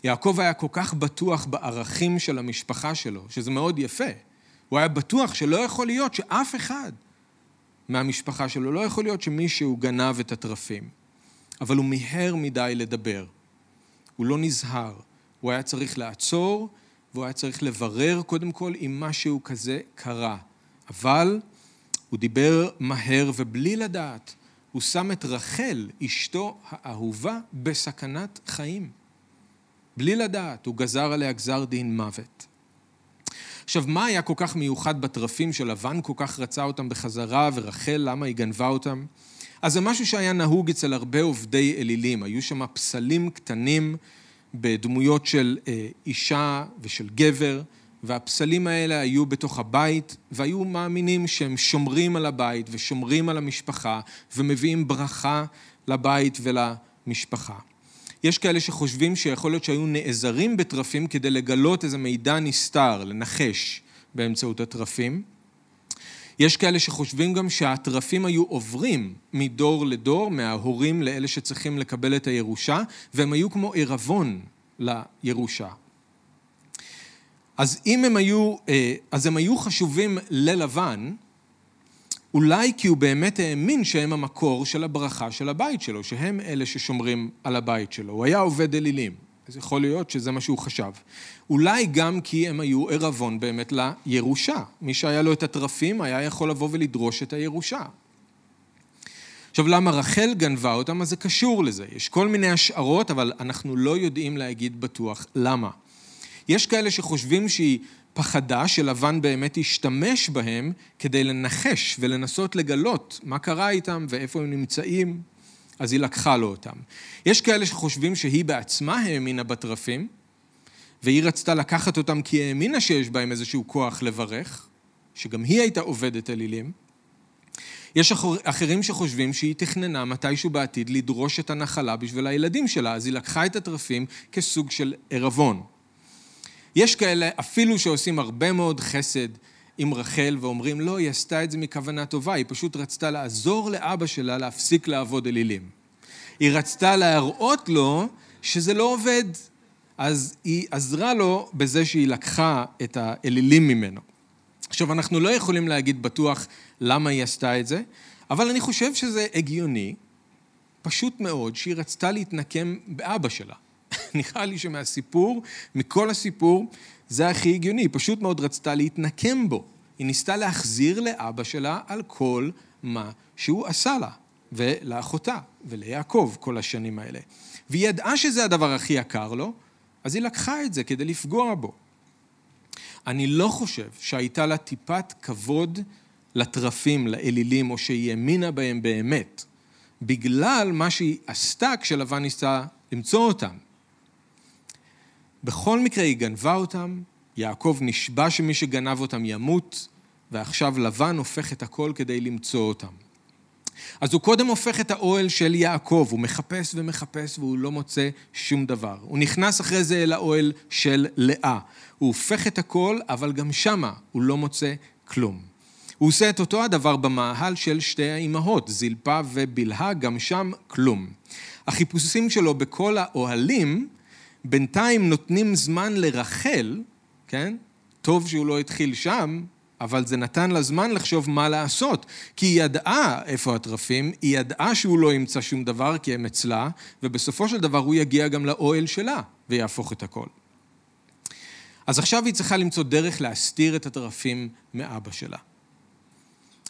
יעקב היה כל כך בטוח בערכים של המשפחה שלו, שזה מאוד יפה. הוא היה בטוח שלא יכול להיות שאף אחד מהמשפחה שלו, לא יכול להיות שמישהו גנב את התרפים. אבל הוא מיהר מדי לדבר. הוא לא נזהר. הוא היה צריך לעצור, והוא היה צריך לברר קודם כל אם משהו כזה קרה. אבל הוא דיבר מהר ובלי לדעת. הוא שם את רחל, אשתו האהובה, בסכנת חיים. בלי לדעת, הוא גזר עליה גזר דין מוות. עכשיו, מה היה כל כך מיוחד בתרפים שלבן כל כך רצה אותם בחזרה, ורחל, למה היא גנבה אותם? אז זה משהו שהיה נהוג אצל הרבה עובדי אלילים. היו שם פסלים קטנים בדמויות של אה, אישה ושל גבר, והפסלים האלה היו בתוך הבית, והיו מאמינים שהם שומרים על הבית ושומרים על המשפחה, ומביאים ברכה לבית ולמשפחה. יש כאלה שחושבים שיכול להיות שהיו נעזרים בתרפים כדי לגלות איזה מידע נסתר, לנחש באמצעות התרפים. יש כאלה שחושבים גם שהתרפים היו עוברים מדור לדור, מההורים לאלה שצריכים לקבל את הירושה, והם היו כמו עירבון לירושה. אז אם הם היו, אה, אז הם היו חשובים ללבן, אולי כי הוא באמת האמין שהם המקור של הברכה של הבית שלו, שהם אלה ששומרים על הבית שלו. הוא היה עובד אלילים, אז יכול להיות שזה מה שהוא חשב. אולי גם כי הם היו ערבון באמת לירושה. מי שהיה לו את התרפים היה יכול לבוא ולדרוש את הירושה. עכשיו, למה רחל גנבה אותם? אז זה קשור לזה. יש כל מיני השערות, אבל אנחנו לא יודעים להגיד בטוח למה. יש כאלה שחושבים שהיא פחדה שלבן באמת ישתמש בהם כדי לנחש ולנסות לגלות מה קרה איתם ואיפה הם נמצאים, אז היא לקחה לו אותם. יש כאלה שחושבים שהיא בעצמה האמינה בתרפים, והיא רצתה לקחת אותם כי היא האמינה שיש בהם איזשהו כוח לברך, שגם היא הייתה עובדת אלילים. יש אחר, אחרים שחושבים שהיא תכננה מתישהו בעתיד לדרוש את הנחלה בשביל הילדים שלה, אז היא לקחה את התרפים כסוג של ערבון. יש כאלה אפילו שעושים הרבה מאוד חסד עם רחל ואומרים, לא, היא עשתה את זה מכוונה טובה, היא פשוט רצתה לעזור לאבא שלה להפסיק לעבוד אלילים. היא רצתה להראות לו שזה לא עובד, אז היא עזרה לו בזה שהיא לקחה את האלילים ממנו. עכשיו, אנחנו לא יכולים להגיד בטוח למה היא עשתה את זה, אבל אני חושב שזה הגיוני, פשוט מאוד, שהיא רצתה להתנקם באבא שלה. נראה לי שמהסיפור, מכל הסיפור, זה הכי הגיוני. היא פשוט מאוד רצתה להתנקם בו. היא ניסתה להחזיר לאבא שלה על כל מה שהוא עשה לה, ולאחותה, וליעקב כל השנים האלה. והיא ידעה שזה הדבר הכי יקר לו, אז היא לקחה את זה כדי לפגוע בו. אני לא חושב שהייתה לה טיפת כבוד לתרפים, לאלילים, או שהיא האמינה בהם באמת, בגלל מה שהיא עשתה כשלבן ניסה למצוא אותם. בכל מקרה היא גנבה אותם, יעקב נשבע שמי שגנב אותם ימות, ועכשיו לבן הופך את הכל כדי למצוא אותם. אז הוא קודם הופך את האוהל של יעקב, הוא מחפש ומחפש והוא לא מוצא שום דבר. הוא נכנס אחרי זה אל האוהל של לאה. הוא הופך את הכל, אבל גם שמה הוא לא מוצא כלום. הוא עושה את אותו הדבר במאהל של שתי האימהות, זלפה ובלהה, גם שם כלום. החיפושים שלו בכל האוהלים בינתיים נותנים זמן לרחל, כן? טוב שהוא לא התחיל שם, אבל זה נתן לה זמן לחשוב מה לעשות. כי היא ידעה איפה התרפים, היא ידעה שהוא לא ימצא שום דבר כי הם אצלה, ובסופו של דבר הוא יגיע גם לאוהל שלה ויהפוך את הכל. אז עכשיו היא צריכה למצוא דרך להסתיר את התרפים מאבא שלה.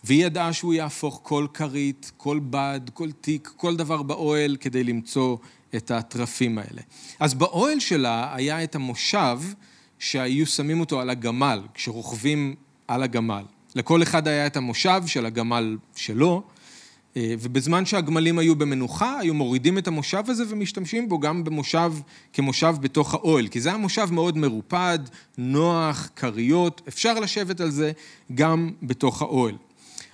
והיא ידעה שהוא יהפוך כל כרית, כל בד, כל תיק, כל דבר באוהל כדי למצוא את התרפים האלה. אז באוהל שלה היה את המושב שהיו שמים אותו על הגמל, כשרוכבים על הגמל. לכל אחד היה את המושב של הגמל שלו, אה, ובזמן שהגמלים היו במנוחה, היו מורידים את המושב הזה ומשתמשים בו גם במושב, כמושב בתוך האוהל, כי זה היה מושב מאוד מרופד, נוח, כריות, אפשר לשבת על זה גם בתוך האוהל.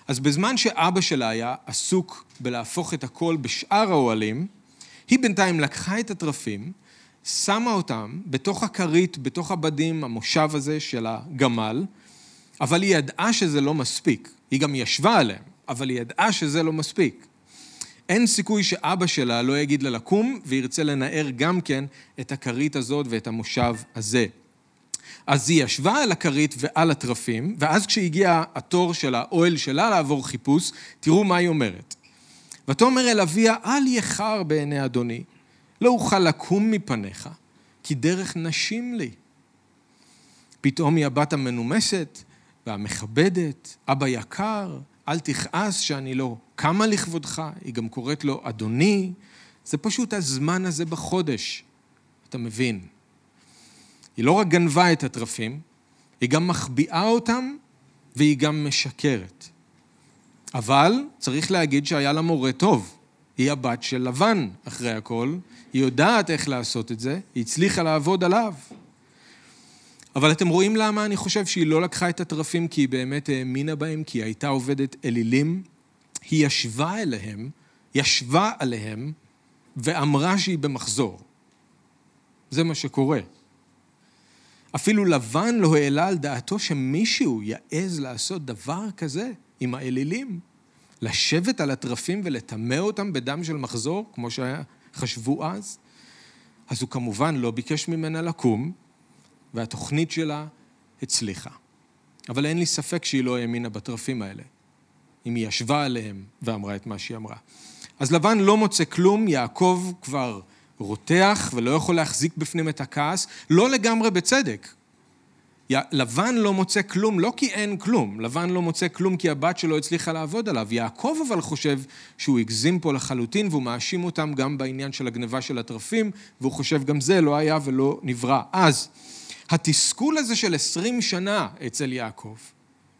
אז בזמן שאבא שלה היה עסוק בלהפוך את הכל בשאר האוהלים, היא בינתיים לקחה את התרפים, שמה אותם בתוך הכרית, בתוך הבדים, המושב הזה של הגמל, אבל היא ידעה שזה לא מספיק. היא גם ישבה עליהם, אבל היא ידעה שזה לא מספיק. אין סיכוי שאבא שלה לא יגיד לה לקום וירצה לנער גם כן את הכרית הזאת ואת המושב הזה. אז היא ישבה על הכרית ועל התרפים, ואז כשהגיע התור של האוהל שלה לעבור חיפוש, תראו מה היא אומרת. ותאמר אל אביה, אל יחר בעיני אדוני, לא אוכל לקום מפניך, כי דרך נשים לי. פתאום היא הבת המנומסת והמכבדת, אבא יקר, אל תכעס שאני לא קמה לכבודך, היא גם קוראת לו אדוני. זה פשוט הזמן הזה בחודש, אתה מבין. היא לא רק גנבה את התרפים, היא גם מחביאה אותם והיא גם משקרת. אבל צריך להגיד שהיה לה מורה טוב. היא הבת של לבן, אחרי הכל. היא יודעת איך לעשות את זה, היא הצליחה לעבוד עליו. אבל אתם רואים למה אני חושב שהיא לא לקחה את התרפים כי היא באמת האמינה בהם, כי היא הייתה עובדת אלילים? היא ישבה אליהם, ישבה עליהם, ואמרה שהיא במחזור. זה מה שקורה. אפילו לבן לא העלה על דעתו שמישהו יעז לעשות דבר כזה עם האלילים. לשבת על התרפים ולטמא אותם בדם של מחזור, כמו שחשבו אז. אז הוא כמובן לא ביקש ממנה לקום, והתוכנית שלה הצליחה. אבל אין לי ספק שהיא לא האמינה בתרפים האלה, אם היא ישבה עליהם ואמרה את מה שהיא אמרה. אז לבן לא מוצא כלום, יעקב כבר רותח ולא יכול להחזיק בפנים את הכעס, לא לגמרי בצדק. לבן לא מוצא כלום, לא כי אין כלום, לבן לא מוצא כלום כי הבת שלו הצליחה לעבוד עליו. יעקב אבל חושב שהוא הגזים פה לחלוטין והוא מאשים אותם גם בעניין של הגניבה של התרפים, והוא חושב גם זה לא היה ולא נברא. אז התסכול הזה של עשרים שנה אצל יעקב,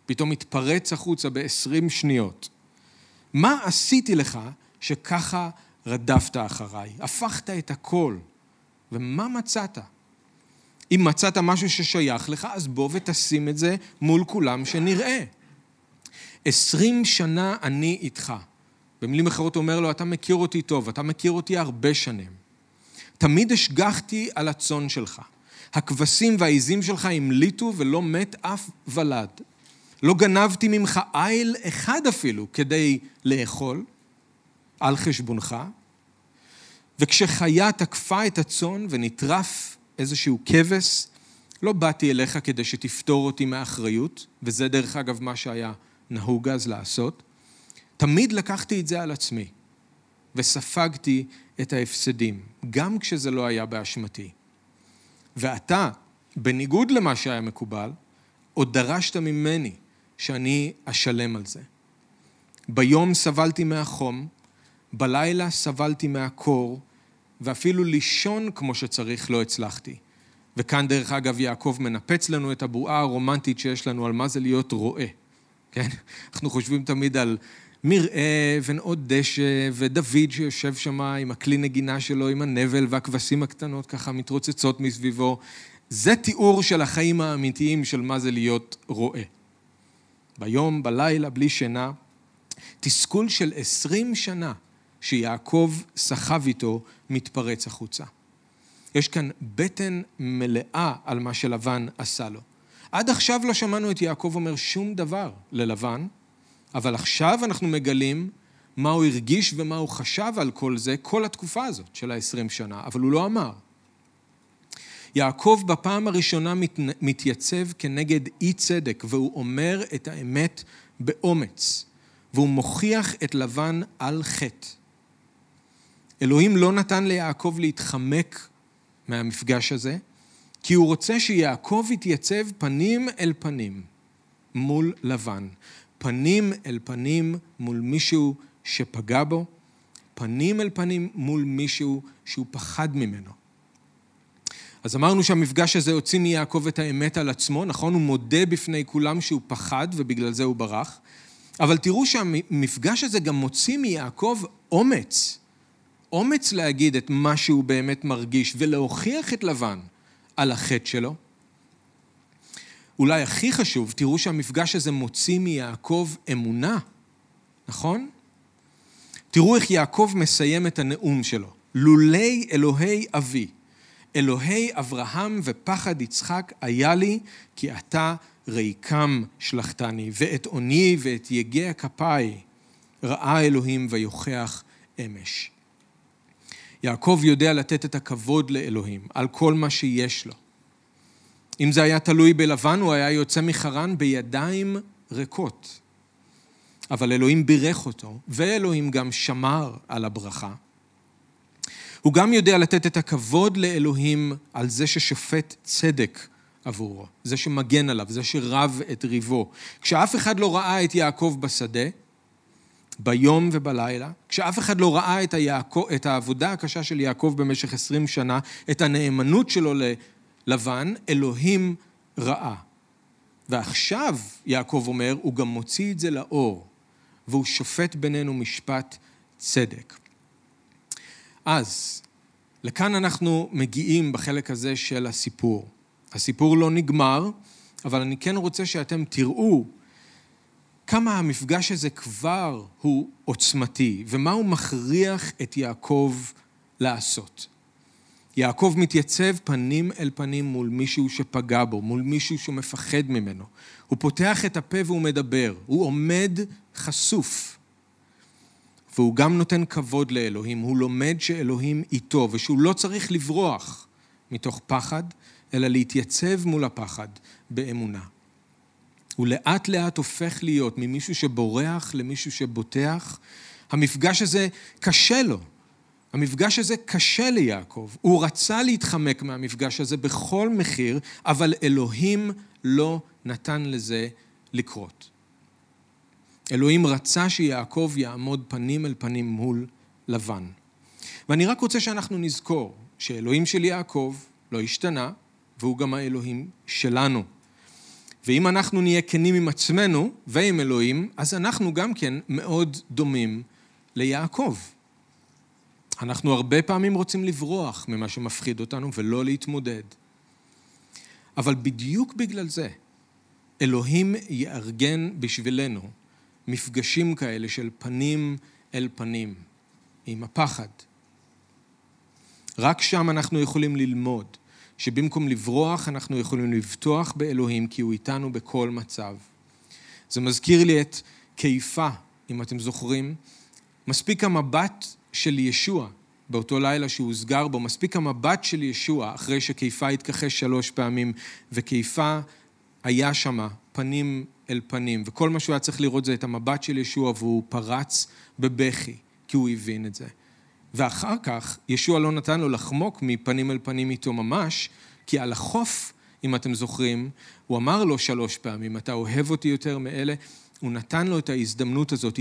פתאום מתפרץ החוצה בעשרים שניות. מה עשיתי לך שככה רדפת אחריי? הפכת את הכל. ומה מצאת? אם מצאת משהו ששייך לך, אז בוא ותשים את זה מול כולם שנראה. עשרים שנה אני איתך. במילים אחרות אומר לו, אתה מכיר אותי טוב, אתה מכיר אותי הרבה שנים. תמיד השגחתי על הצאן שלך. הכבשים והעיזים שלך המליטו ולא מת אף ולד. לא גנבתי ממך איל אחד אפילו כדי לאכול על חשבונך. וכשחיה תקפה את הצאן ונטרף איזשהו כבש, לא באתי אליך כדי שתפטור אותי מאחריות, וזה דרך אגב מה שהיה נהוג אז לעשות. תמיד לקחתי את זה על עצמי, וספגתי את ההפסדים, גם כשזה לא היה באשמתי. ואתה, בניגוד למה שהיה מקובל, עוד דרשת ממני שאני אשלם על זה. ביום סבלתי מהחום, בלילה סבלתי מהקור, ואפילו לישון כמו שצריך לא הצלחתי. וכאן דרך אגב יעקב מנפץ לנו את הבועה הרומנטית שיש לנו על מה זה להיות רועה, כן? אנחנו חושבים תמיד על מרעה ונאות דשא ודוד שיושב שם עם הכלי נגינה שלו, עם הנבל והכבשים הקטנות ככה מתרוצצות מסביבו. זה תיאור של החיים האמיתיים של מה זה להיות רועה. ביום, בלילה, בלי שינה. תסכול של עשרים שנה שיעקב סחב איתו מתפרץ החוצה. יש כאן בטן מלאה על מה שלבן עשה לו. עד עכשיו לא שמענו את יעקב אומר שום דבר ללבן, אבל עכשיו אנחנו מגלים מה הוא הרגיש ומה הוא חשב על כל זה כל התקופה הזאת של ה-20 שנה, אבל הוא לא אמר. יעקב בפעם הראשונה מת, מתייצב כנגד אי צדק, והוא אומר את האמת באומץ, והוא מוכיח את לבן על חטא. אלוהים לא נתן ליעקב להתחמק מהמפגש הזה, כי הוא רוצה שיעקב יתייצב פנים אל פנים מול לבן, פנים אל פנים מול מישהו שפגע בו, פנים אל פנים מול מישהו שהוא פחד ממנו. אז אמרנו שהמפגש הזה הוציא מיעקב את האמת על עצמו, נכון? הוא מודה בפני כולם שהוא פחד ובגלל זה הוא ברח. אבל תראו שהמפגש הזה גם מוציא מיעקב אומץ. אומץ להגיד את מה שהוא באמת מרגיש ולהוכיח את לבן על החטא שלו. אולי הכי חשוב, תראו שהמפגש הזה מוציא מיעקב אמונה, נכון? תראו איך יעקב מסיים את הנאום שלו. לולי אלוהי אבי, אלוהי אברהם ופחד יצחק היה לי, כי אתה ריקם שלחתני, ואת עוני ואת יגע כפיי ראה אלוהים ויוכח אמש. יעקב יודע לתת את הכבוד לאלוהים על כל מה שיש לו. אם זה היה תלוי בלבן, הוא היה יוצא מחרן בידיים ריקות. אבל אלוהים בירך אותו, ואלוהים גם שמר על הברכה. הוא גם יודע לתת את הכבוד לאלוהים על זה ששופט צדק עבורו, זה שמגן עליו, זה שרב את ריבו. כשאף אחד לא ראה את יעקב בשדה, ביום ובלילה, כשאף אחד לא ראה את, היעקב, את העבודה הקשה של יעקב במשך עשרים שנה, את הנאמנות שלו ללבן, אלוהים ראה. ועכשיו, יעקב אומר, הוא גם מוציא את זה לאור, והוא שופט בינינו משפט צדק. אז, לכאן אנחנו מגיעים בחלק הזה של הסיפור. הסיפור לא נגמר, אבל אני כן רוצה שאתם תראו כמה המפגש הזה כבר הוא עוצמתי, ומה הוא מכריח את יעקב לעשות. יעקב מתייצב פנים אל פנים מול מישהו שפגע בו, מול מישהו שמפחד ממנו. הוא פותח את הפה והוא מדבר, הוא עומד חשוף. והוא גם נותן כבוד לאלוהים, הוא לומד שאלוהים איתו, ושהוא לא צריך לברוח מתוך פחד, אלא להתייצב מול הפחד באמונה. הוא לאט לאט הופך להיות ממישהו שבורח למישהו שבוטח. המפגש הזה קשה לו. המפגש הזה קשה ליעקב. הוא רצה להתחמק מהמפגש הזה בכל מחיר, אבל אלוהים לא נתן לזה לקרות. אלוהים רצה שיעקב יעמוד פנים אל פנים מול לבן. ואני רק רוצה שאנחנו נזכור שאלוהים של יעקב לא השתנה, והוא גם האלוהים שלנו. ואם אנחנו נהיה כנים עם עצמנו ועם אלוהים, אז אנחנו גם כן מאוד דומים ליעקב. אנחנו הרבה פעמים רוצים לברוח ממה שמפחיד אותנו ולא להתמודד. אבל בדיוק בגלל זה, אלוהים יארגן בשבילנו מפגשים כאלה של פנים אל פנים, עם הפחד. רק שם אנחנו יכולים ללמוד שבמקום לברוח אנחנו יכולים לבטוח באלוהים כי הוא איתנו בכל מצב. זה מזכיר לי את קיפה, אם אתם זוכרים. מספיק המבט של ישוע באותו לילה שהוא הוסגר בו, מספיק המבט של ישוע אחרי שקיפה התכחש שלוש פעמים, וקיפה היה שמה פנים אל פנים, וכל מה שהוא היה צריך לראות זה את המבט של ישוע, והוא פרץ בבכי, כי הוא הבין את זה. ואחר כך, ישוע לא נתן לו לחמוק מפנים אל פנים איתו ממש, כי על החוף, אם אתם זוכרים, הוא אמר לו שלוש פעמים, אתה אוהב אותי יותר מאלה, הוא נתן לו את ההזדמנות הזאת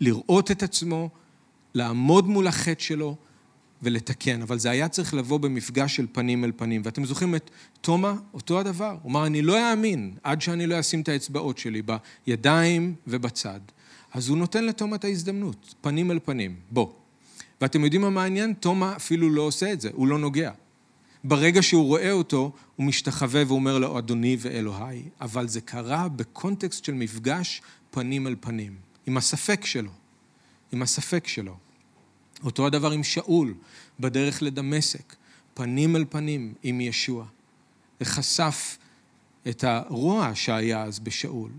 לראות את עצמו, לעמוד מול החטא שלו ולתקן, אבל זה היה צריך לבוא במפגש של פנים אל פנים. ואתם זוכרים את תומא, אותו הדבר. הוא אמר, אני לא אאמין עד שאני לא אשים את האצבעות שלי בידיים ובצד. אז הוא נותן לתומא את ההזדמנות, פנים אל פנים. בוא. ואתם יודעים מה מעניין? תומא אפילו לא עושה את זה, הוא לא נוגע. ברגע שהוא רואה אותו, הוא משתחווה ואומר לו, אדוני ואלוהי. אבל זה קרה בקונטקסט של מפגש פנים אל פנים, עם הספק שלו, עם הספק שלו. אותו הדבר עם שאול, בדרך לדמשק, פנים אל פנים עם ישוע. וחשף את הרוע שהיה אז בשאול,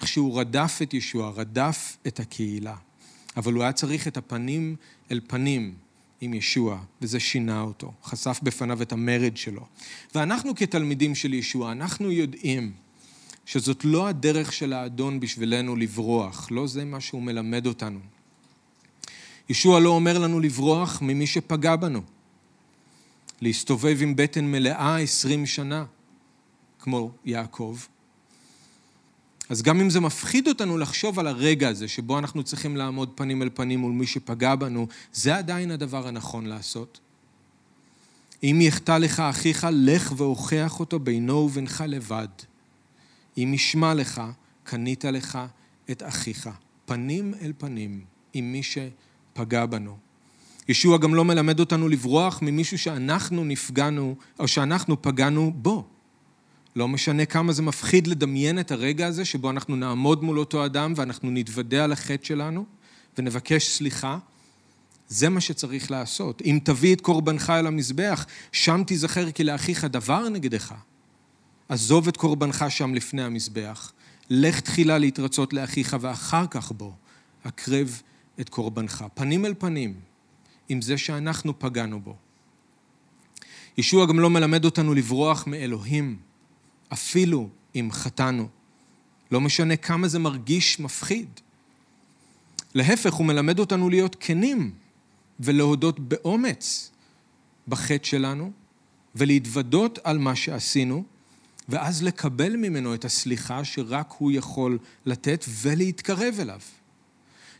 איך שהוא רדף את ישוע, רדף את הקהילה. אבל הוא היה צריך את הפנים אל פנים עם ישוע, וזה שינה אותו, חשף בפניו את המרד שלו. ואנחנו כתלמידים של ישוע, אנחנו יודעים שזאת לא הדרך של האדון בשבילנו לברוח, לא זה מה שהוא מלמד אותנו. ישוע לא אומר לנו לברוח ממי שפגע בנו, להסתובב עם בטן מלאה עשרים שנה, כמו יעקב. אז גם אם זה מפחיד אותנו לחשוב על הרגע הזה שבו אנחנו צריכים לעמוד פנים אל פנים מול מי שפגע בנו, זה עדיין הדבר הנכון לעשות. אם יחטא לך אחיך, לך והוכח אותו בינו ובינך לבד. אם ישמע לך, קנית לך את אחיך, פנים אל פנים, עם מי שפגע בנו. ישוע גם לא מלמד אותנו לברוח ממישהו שאנחנו נפגענו, או שאנחנו פגענו בו. לא משנה כמה זה מפחיד לדמיין את הרגע הזה שבו אנחנו נעמוד מול אותו אדם ואנחנו נתוודה על החטא שלנו ונבקש סליחה. זה מה שצריך לעשות. אם תביא את קורבנך אל המזבח, שם תיזכר כי לאחיך דבר נגדך. עזוב את קורבנך שם לפני המזבח. לך תחילה להתרצות לאחיך ואחר כך בוא, הקרב את קורבנך. פנים אל פנים עם זה שאנחנו פגענו בו. ישוע גם לא מלמד אותנו לברוח מאלוהים. אפילו אם חטאנו. לא משנה כמה זה מרגיש מפחיד. להפך, הוא מלמד אותנו להיות כנים ולהודות באומץ בחטא שלנו ולהתוודות על מה שעשינו, ואז לקבל ממנו את הסליחה שרק הוא יכול לתת ולהתקרב אליו.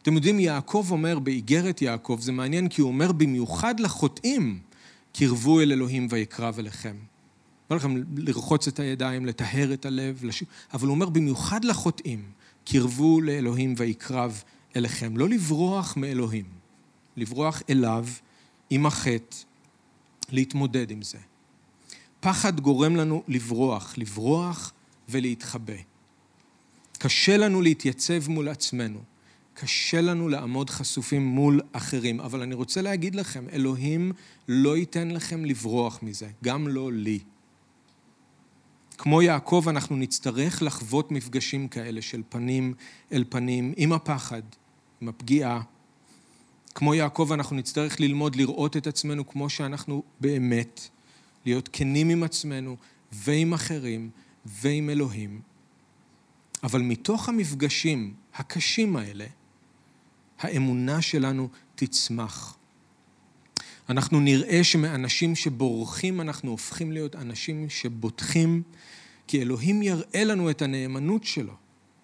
אתם יודעים, יעקב אומר באיגרת יעקב, זה מעניין כי הוא אומר במיוחד לחוטאים, קרבו אל אלוהים ויקרב אליכם. אומר לכם לרחוץ את הידיים, לטהר את הלב, לש... אבל הוא אומר במיוחד לחוטאים, קרבו לאלוהים ויקרב אליכם. לא לברוח מאלוהים, לברוח אליו עם החטא, להתמודד עם זה. פחד גורם לנו לברוח, לברוח ולהתחבא. קשה לנו להתייצב מול עצמנו, קשה לנו לעמוד חשופים מול אחרים, אבל אני רוצה להגיד לכם, אלוהים לא ייתן לכם לברוח מזה, גם לא לי. כמו יעקב אנחנו נצטרך לחוות מפגשים כאלה של פנים אל פנים, עם הפחד, עם הפגיעה. כמו יעקב אנחנו נצטרך ללמוד לראות את עצמנו כמו שאנחנו באמת, להיות כנים עם עצמנו ועם אחרים ועם אלוהים. אבל מתוך המפגשים הקשים האלה, האמונה שלנו תצמח. אנחנו נראה שמאנשים שבורחים אנחנו הופכים להיות אנשים שבוטחים, כי אלוהים יראה לנו את הנאמנות שלו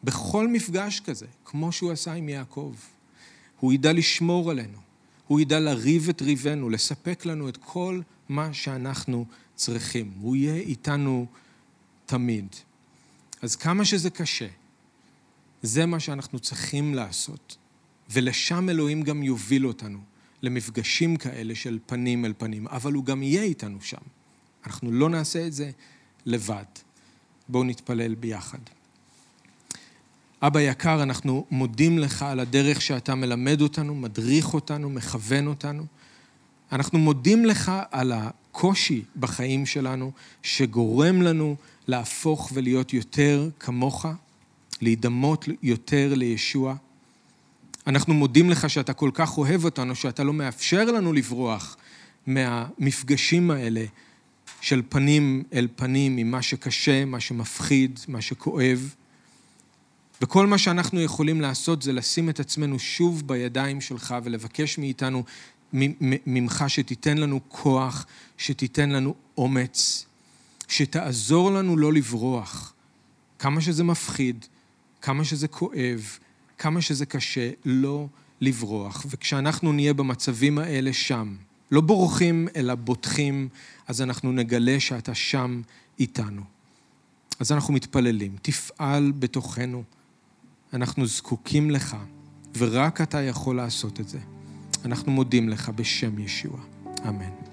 בכל מפגש כזה, כמו שהוא עשה עם יעקב. הוא ידע לשמור עלינו, הוא ידע לריב את ריבנו, לספק לנו את כל מה שאנחנו צריכים. הוא יהיה איתנו תמיד. אז כמה שזה קשה, זה מה שאנחנו צריכים לעשות. ולשם אלוהים גם יוביל אותנו. למפגשים כאלה של פנים אל פנים, אבל הוא גם יהיה איתנו שם. אנחנו לא נעשה את זה לבד. בואו נתפלל ביחד. אבא יקר, אנחנו מודים לך על הדרך שאתה מלמד אותנו, מדריך אותנו, מכוון אותנו. אנחנו מודים לך על הקושי בחיים שלנו, שגורם לנו להפוך ולהיות יותר כמוך, להידמות יותר לישוע. אנחנו מודים לך שאתה כל כך אוהב אותנו, שאתה לא מאפשר לנו לברוח מהמפגשים האלה של פנים אל פנים, עם מה שקשה, מה שמפחיד, מה שכואב. וכל מה שאנחנו יכולים לעשות זה לשים את עצמנו שוב בידיים שלך ולבקש מאיתנו, ממך שתיתן לנו כוח, שתיתן לנו אומץ, שתעזור לנו לא לברוח. כמה שזה מפחיד, כמה שזה כואב, כמה שזה קשה, לא לברוח. וכשאנחנו נהיה במצבים האלה שם, לא בורחים אלא בוטחים, אז אנחנו נגלה שאתה שם איתנו. אז אנחנו מתפללים, תפעל בתוכנו. אנחנו זקוקים לך, ורק אתה יכול לעשות את זה. אנחנו מודים לך בשם ישוע. אמן.